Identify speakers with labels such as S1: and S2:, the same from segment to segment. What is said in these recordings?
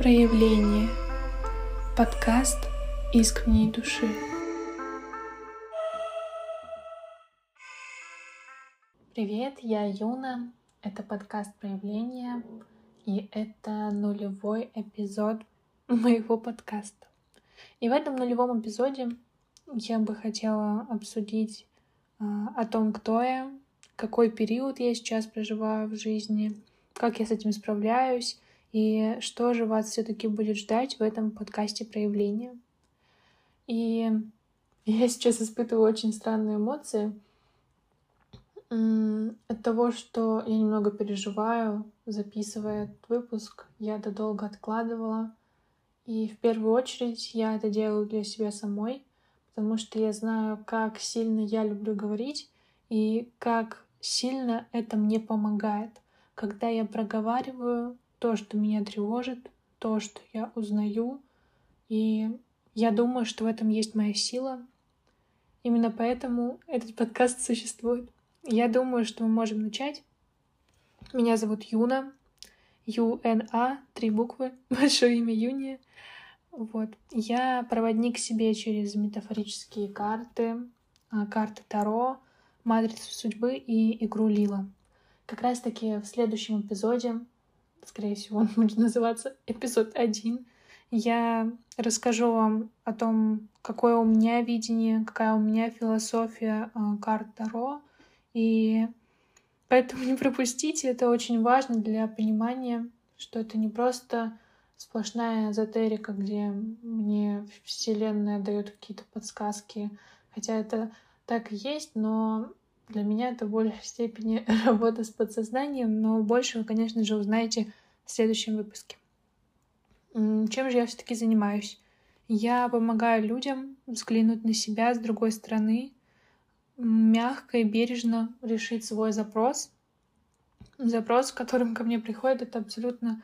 S1: Проявление. Подкаст искренней души. Привет, я Юна. Это подкаст Проявление. И это нулевой эпизод моего подкаста. И в этом нулевом эпизоде я бы хотела обсудить а, о том, кто я, какой период я сейчас проживаю в жизни, как я с этим справляюсь и что же вас все-таки будет ждать в этом подкасте проявления. И я сейчас испытываю очень странные эмоции от того, что я немного переживаю, записывая этот выпуск. Я это долго откладывала. И в первую очередь я это делаю для себя самой, потому что я знаю, как сильно я люблю говорить и как сильно это мне помогает, когда я проговариваю то, что меня тревожит, то, что я узнаю. И я думаю, что в этом есть моя сила. Именно поэтому этот подкаст существует. Я думаю, что мы можем начать. Меня зовут Юна. Ю-Н-А, три буквы, большое имя Юния. Вот. Я проводник себе через метафорические карты, а, карты Таро, матрицу судьбы и игру Лила. Как раз-таки в следующем эпизоде скорее всего, он будет называться эпизод 1. Я расскажу вам о том, какое у меня видение, какая у меня философия э, карт Таро. И поэтому не пропустите, это очень важно для понимания, что это не просто сплошная эзотерика, где мне Вселенная дает какие-то подсказки. Хотя это так и есть, но для меня это в большей степени работа с подсознанием, но больше вы, конечно же, узнаете в следующем выпуске. Чем же я все-таки занимаюсь? Я помогаю людям взглянуть на себя с другой стороны, мягко и бережно решить свой запрос. Запрос, с которым ко мне приходят, это абсолютно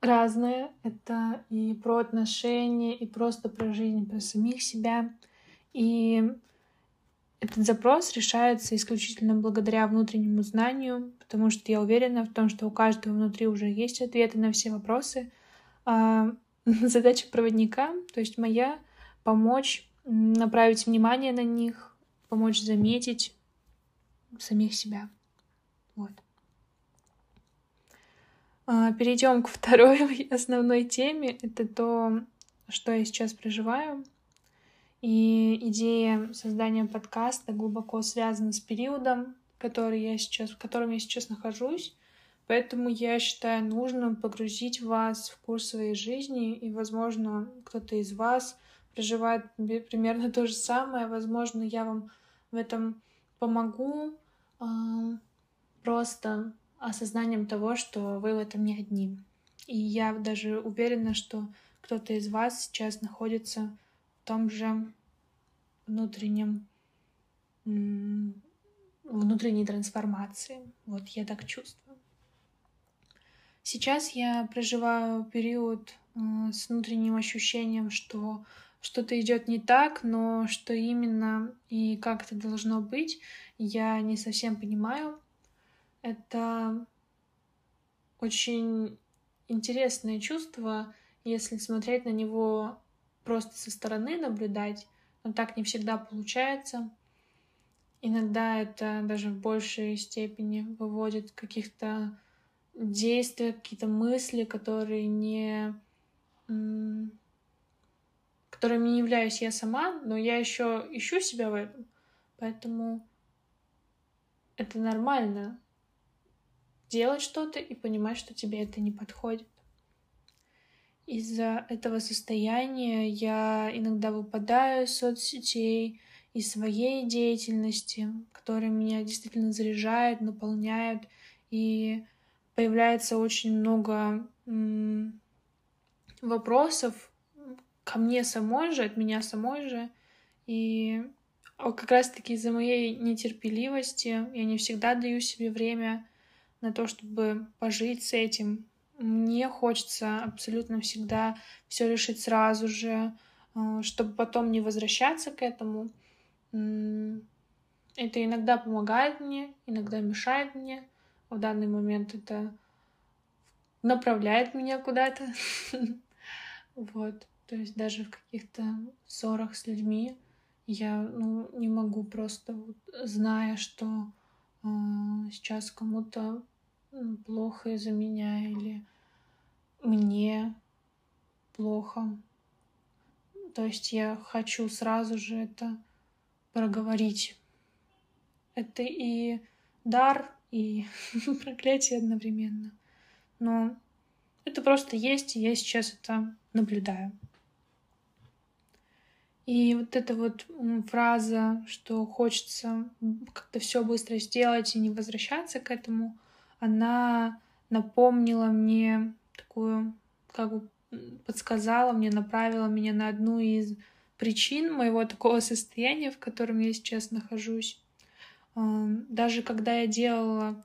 S1: разное. Это и про отношения, и просто про жизнь, про самих себя. И этот запрос решается исключительно благодаря внутреннему знанию, потому что я уверена в том, что у каждого внутри уже есть ответы на все вопросы. А задача проводника, то есть моя, помочь направить внимание на них, помочь заметить самих себя. Вот. А, перейдем к второй основной теме. Это то, что я сейчас проживаю. И идея создания подкаста глубоко связана с периодом, который я сейчас, в котором я сейчас нахожусь. Поэтому я считаю нужным погрузить вас в курс своей жизни, и, возможно, кто-то из вас проживает примерно то же самое. Возможно, я вам в этом помогу э, просто осознанием того, что вы в этом не одни. И я даже уверена, что кто-то из вас сейчас находится том же внутреннем внутренней трансформации. Вот я так чувствую. Сейчас я проживаю период э, с внутренним ощущением, что что-то идет не так, но что именно и как это должно быть, я не совсем понимаю. Это очень интересное чувство, если смотреть на него просто со стороны наблюдать, но так не всегда получается. Иногда это даже в большей степени выводит каких-то действий, какие-то мысли, которые не которыми не являюсь я сама, но я еще ищу себя в этом. Поэтому это нормально делать что-то и понимать, что тебе это не подходит. Из-за этого состояния я иногда выпадаю из соцсетей, из своей деятельности, которая меня действительно заряжает, наполняет, и появляется очень много вопросов ко мне самой же, от меня самой же, и как раз-таки из-за моей нетерпеливости я не всегда даю себе время на то, чтобы пожить с этим, мне хочется абсолютно всегда все решить сразу же, э, чтобы потом не возвращаться к этому. Это иногда помогает мне, иногда мешает мне. В данный момент это направляет меня куда-то. Вот. То есть даже в каких-то ссорах с людьми я ну, не могу просто, вот, зная, что э, сейчас кому-то плохо из-за меня или мне плохо. То есть я хочу сразу же это проговорить. Это и дар, и проклятие одновременно. Но это просто есть, и я сейчас это наблюдаю. И вот эта вот фраза, что хочется как-то все быстро сделать и не возвращаться к этому, она напомнила мне такую, как бы подсказала мне, направила меня на одну из причин моего такого состояния, в котором я сейчас нахожусь. Даже когда я делала,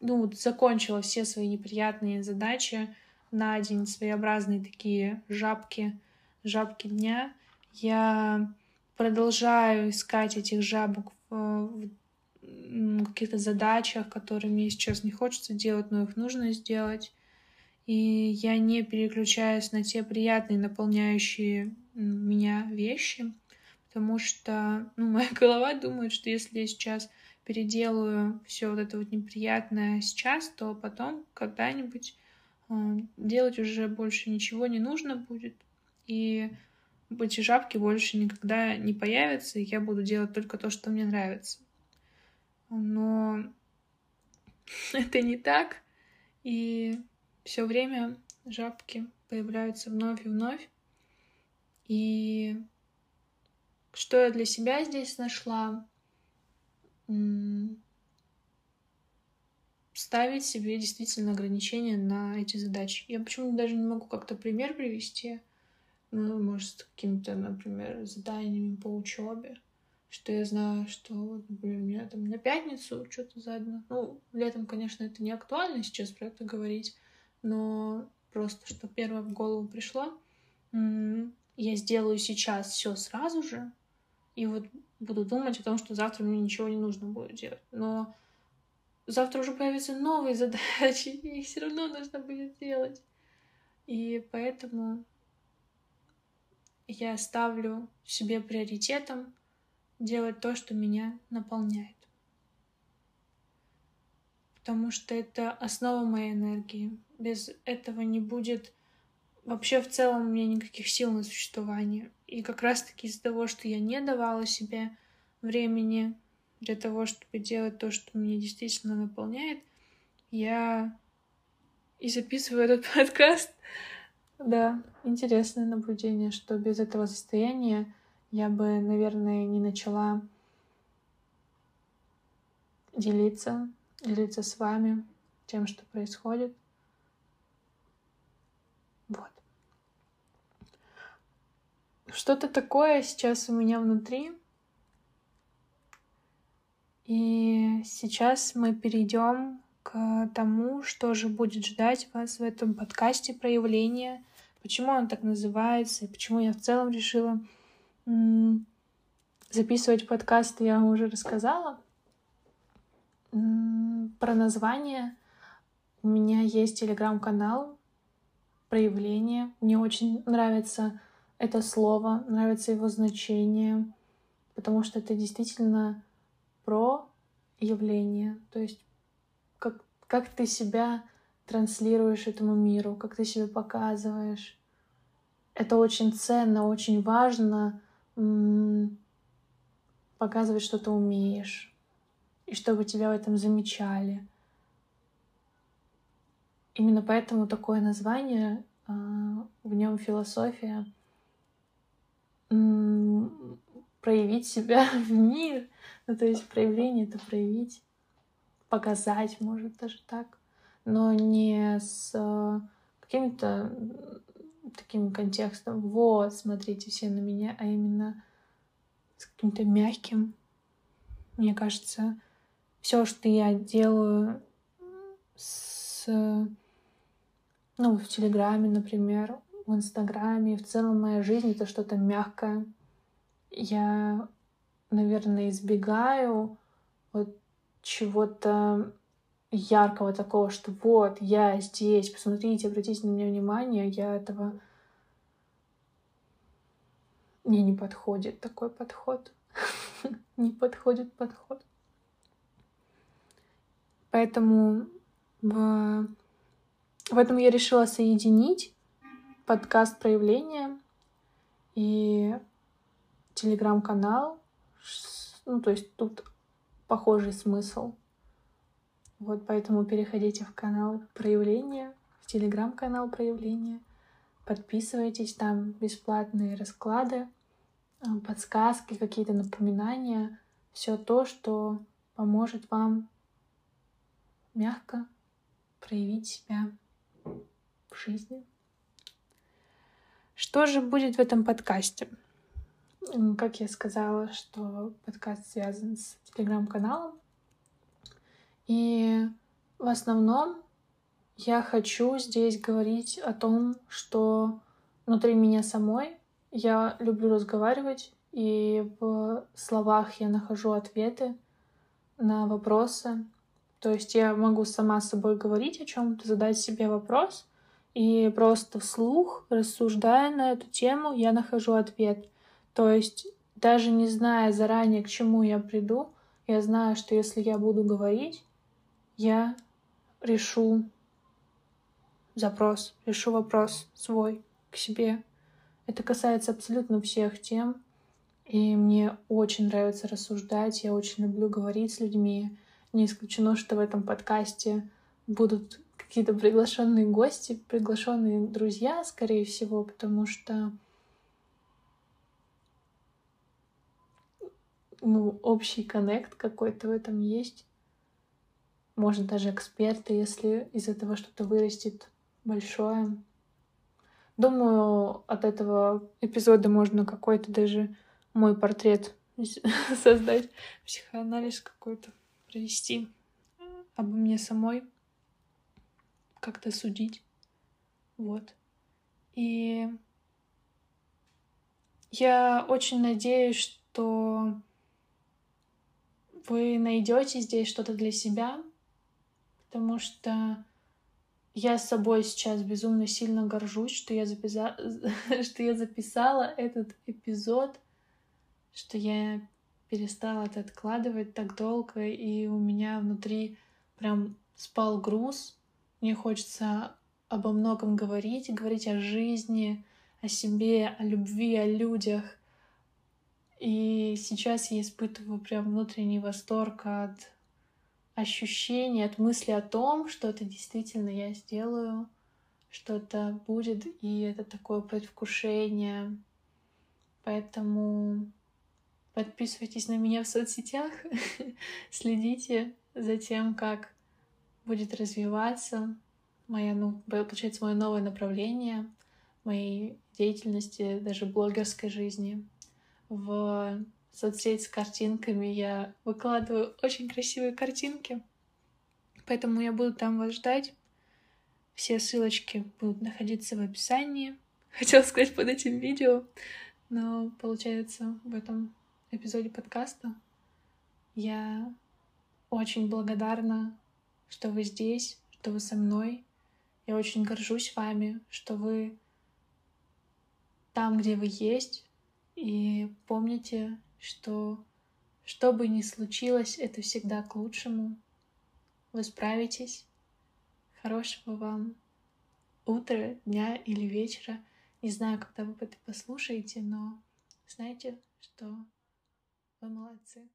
S1: ну, закончила все свои неприятные задачи на день, своеобразные такие жабки, жабки дня, я продолжаю искать этих жабок в, в каких-то задачах, которые мне сейчас не хочется делать, но их нужно сделать. И я не переключаюсь на те приятные, наполняющие меня вещи, потому что ну, моя голова думает, что если я сейчас переделаю все вот это вот неприятное сейчас, то потом когда-нибудь э, делать уже больше ничего не нужно будет. И эти жабки больше никогда не появятся, и я буду делать только то, что мне нравится. Но это не так, и все время жабки появляются вновь и вновь. И что я для себя здесь нашла? ставить себе действительно ограничения на эти задачи. Я почему-то даже не могу как-то пример привести, ну, может, с какими-то, например, заданиями по учебе, что я знаю, что, вот, например, у меня там на пятницу что-то задано. Ну, летом, конечно, это не актуально сейчас про это говорить, но просто, что первое в голову пришло, я сделаю сейчас все сразу же, и вот буду думать о том, что завтра мне ничего не нужно будет делать. Но завтра уже появятся новые задачи, и их все равно нужно будет делать. И поэтому я ставлю себе приоритетом делать то, что меня наполняет. Потому что это основа моей энергии. Без этого не будет вообще в целом у меня никаких сил на существование. И как раз-таки из-за того, что я не давала себе времени для того, чтобы делать то, что меня действительно наполняет, я и записываю этот подкаст. Да, интересное наблюдение, что без этого состояния я бы, наверное, не начала делиться, делиться с вами тем, что происходит. Вот. Что-то такое сейчас у меня внутри. И сейчас мы перейдем к тому, что же будет ждать вас в этом подкасте проявления, почему он так называется, и почему я в целом решила записывать подкаст, я уже рассказала. Про название у меня есть телеграм-канал проявление. Мне очень нравится это слово, нравится его значение, потому что это действительно про явление. То есть как, как ты себя транслируешь этому миру, как ты себя показываешь. Это очень ценно, очень важно показывать, что ты умеешь, и чтобы тебя в этом замечали. Именно поэтому такое название, а, в нем философия проявить себя в мир. Ну, то есть проявление — это проявить, показать, может, даже так. Но не с а, каким-то таким контекстом. Вот, смотрите все на меня, а именно с каким-то мягким. Мне кажется, все, что я делаю с ну, в Телеграме, например, в Инстаграме, в целом моя жизнь — это что-то мягкое. Я, наверное, избегаю вот чего-то яркого такого, что вот, я здесь, посмотрите, обратите на меня внимание, я этого... Мне не подходит такой подход. не подходит подход. Поэтому в... в этом я решила соединить подкаст проявления и телеграм-канал. Ну, то есть тут похожий смысл. Вот поэтому переходите в канал проявления, в телеграм-канал проявления. Подписывайтесь, там бесплатные расклады, э, подсказки, какие-то напоминания. Все то, что поможет вам мягко проявить себя в жизни. Что же будет в этом подкасте? Как я сказала, что подкаст связан с телеграм-каналом. И в основном я хочу здесь говорить о том, что внутри меня самой я люблю разговаривать, и в словах я нахожу ответы на вопросы. То есть я могу сама с собой говорить о чем-то, задать себе вопрос, и просто вслух, рассуждая на эту тему, я нахожу ответ. То есть даже не зная заранее, к чему я приду, я знаю, что если я буду говорить, я решу запрос, решу вопрос свой к себе. Это касается абсолютно всех тем, и мне очень нравится рассуждать, я очень люблю говорить с людьми. Не исключено, что в этом подкасте будут какие-то приглашенные гости, приглашенные друзья, скорее всего, потому что ну, общий коннект какой-то в этом есть. Может, даже эксперты, если из этого что-то вырастет большое. Думаю, от этого эпизода можно какой-то даже мой портрет создать, психоанализ какой-то провести обо мне самой как-то судить. Вот. И я очень надеюсь, что вы найдете здесь что-то для себя, потому что я с собой сейчас безумно сильно горжусь, что я, записа... что я записала этот эпизод, что я перестала это откладывать так долго, и у меня внутри прям спал груз, мне хочется обо многом говорить, говорить о жизни, о себе, о любви, о людях. И сейчас я испытываю прям внутренний восторг от ощущения, от мысли о том, что это действительно я сделаю, что это будет, и это такое предвкушение. Поэтому подписывайтесь на меня в соцсетях, следите за тем, как будет развиваться моя, ну, получается, мое новое направление моей деятельности, даже блогерской жизни. В соцсеть с картинками я выкладываю очень красивые картинки, поэтому я буду там вас ждать. Все ссылочки будут находиться в описании. Хотела сказать под этим видео, но получается в этом эпизоде подкаста я очень благодарна что вы здесь, что вы со мной. Я очень горжусь вами, что вы там, где вы есть. И помните, что что бы ни случилось, это всегда к лучшему. Вы справитесь. Хорошего вам утра, дня или вечера. Не знаю, когда вы это послушаете, но знайте, что вы молодцы.